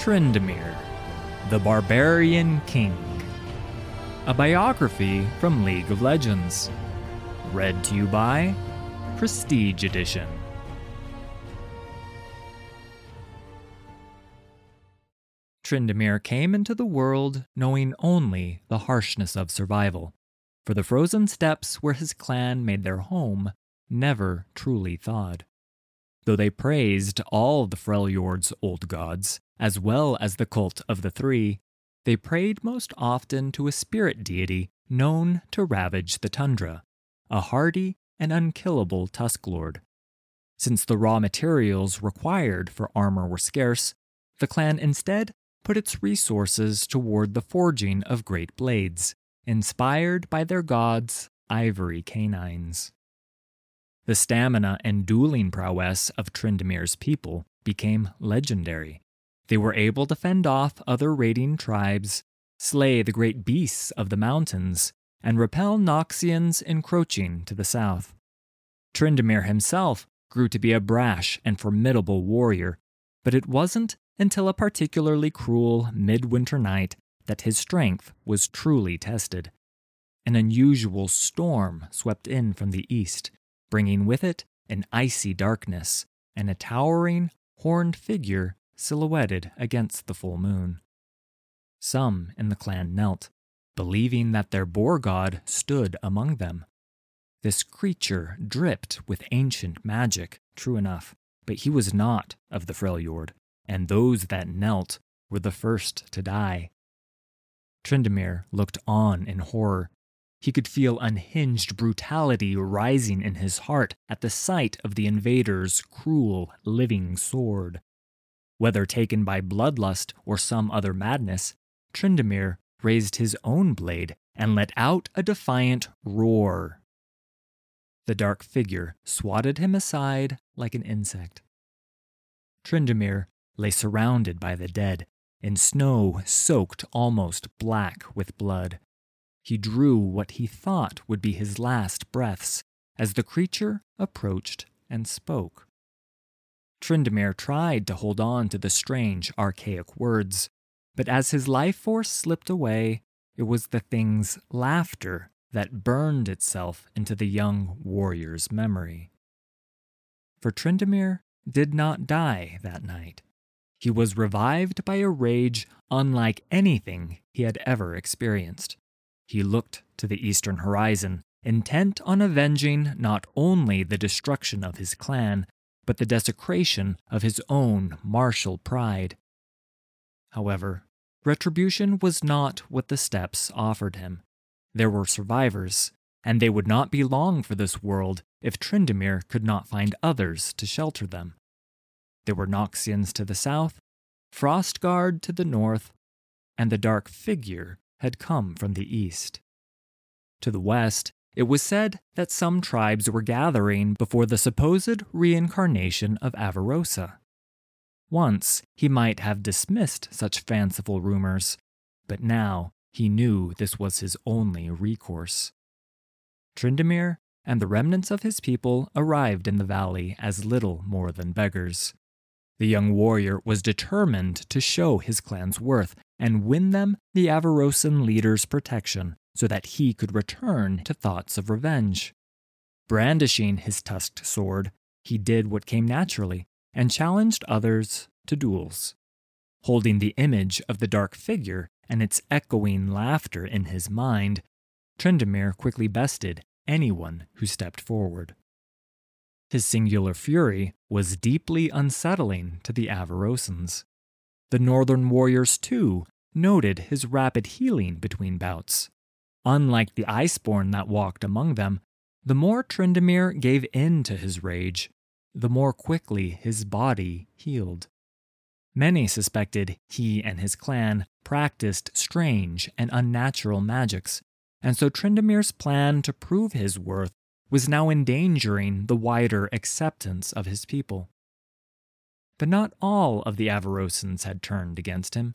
Tryndamere, the Barbarian King. A biography from League of Legends. Read to you by Prestige Edition. Tryndamere came into the world knowing only the harshness of survival, for the frozen steppes where his clan made their home never truly thawed. Though they praised all the Freljord's old gods, as well as the cult of the Three, they prayed most often to a spirit deity known to ravage the tundra, a hardy and unkillable tusk lord. Since the raw materials required for armor were scarce, the clan instead put its resources toward the forging of great blades, inspired by their god's ivory canines. The stamina and dueling prowess of Tryndamere's people became legendary. They were able to fend off other raiding tribes, slay the great beasts of the mountains, and repel Noxians encroaching to the south. Tryndamere himself grew to be a brash and formidable warrior, but it wasn't until a particularly cruel midwinter night that his strength was truly tested. An unusual storm swept in from the east, bringing with it an icy darkness and a towering, horned figure silhouetted against the full moon. Some in the clan knelt, believing that their boar god stood among them. This creature dripped with ancient magic, true enough, but he was not of the Freljord and those that knelt were the first to die. Tryndamere looked on in horror. He could feel unhinged brutality rising in his heart at the sight of the invader's cruel, living sword. Whether taken by bloodlust or some other madness, Tryndamere raised his own blade and let out a defiant roar. The dark figure swatted him aside like an insect. Tryndamere lay surrounded by the dead, in snow soaked almost black with blood. He drew what he thought would be his last breaths as the creature approached and spoke. Tryndamere tried to hold on to the strange, archaic words, but as his life force slipped away, it was the thing's laughter that burned itself into the young warrior's memory. For Tryndamere did not die that night. He was revived by a rage unlike anything he had ever experienced. He looked to the eastern horizon, intent on avenging not only the destruction of his clan, but the desecration of his own martial pride. However, retribution was not what the steppes offered him. There were survivors, and they would not be long for this world if Tryndamere could not find others to shelter them. There were Noxians to the south, Frostguard to the north, and the dark figure had come from the east. To the west, it was said that some tribes were gathering before the supposed reincarnation of Avarosa. Once he might have dismissed such fanciful rumors, but now he knew this was his only recourse. Tryndamere and the remnants of his people arrived in the valley as little more than beggars. The young warrior was determined to show his clan's worth and win them the Avarosan leader's protection so that he could return to thoughts of revenge. Brandishing his tusked sword, he did what came naturally and challenged others to duels. Holding the image of the dark figure and its echoing laughter in his mind, Tryndamere quickly bested anyone who stepped forward. His singular fury was deeply unsettling to the Avarosans. The northern warriors, too, noted his rapid healing between bouts. Unlike the Iceborn that walked among them, the more Tryndamere gave in to his rage, the more quickly his body healed. Many suspected he and his clan practiced strange and unnatural magics, and so Tryndamere's plan to prove his worth was now endangering the wider acceptance of his people. But not all of the Avarosans had turned against him.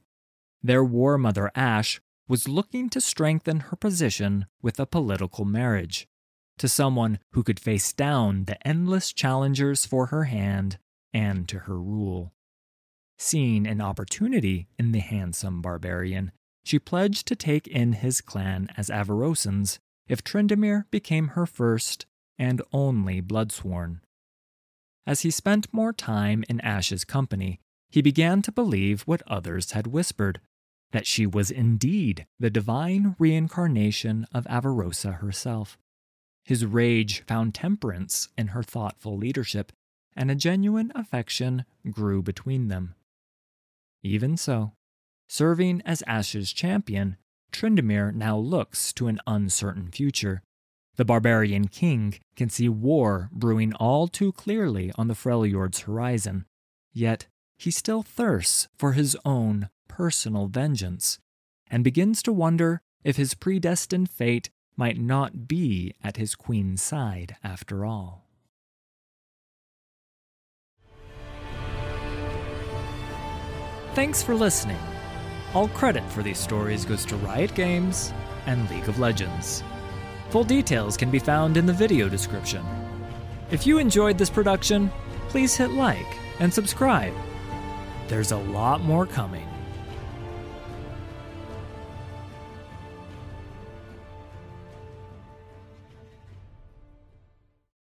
Their war mother Ashe was looking to strengthen her position with a political marriage to someone who could face down the endless challengers for her hand and to her rule. Seeing an opportunity in the handsome barbarian, she pledged to take in his clan as Avarosans if Tryndamere became her first and only bloodsworn. As he spent more time in Ashe's company, he began to believe what others had whispered that she was indeed the divine reincarnation of Avarosa herself. His rage found temperance in her thoughtful leadership, and a genuine affection grew between them. Even so, serving as Ashe's champion, Tryndamere now looks to an uncertain future. The barbarian king can see war brewing all too clearly on the Freljord's horizon, yet he still thirsts for his own personal vengeance and begins to wonder if his predestined fate might not be at his queen's side after all. Thanks for listening. All credit for these stories goes to Riot Games and League of Legends. Full details can be found in the video description. If you enjoyed this production, please hit like and subscribe. There's a lot more coming.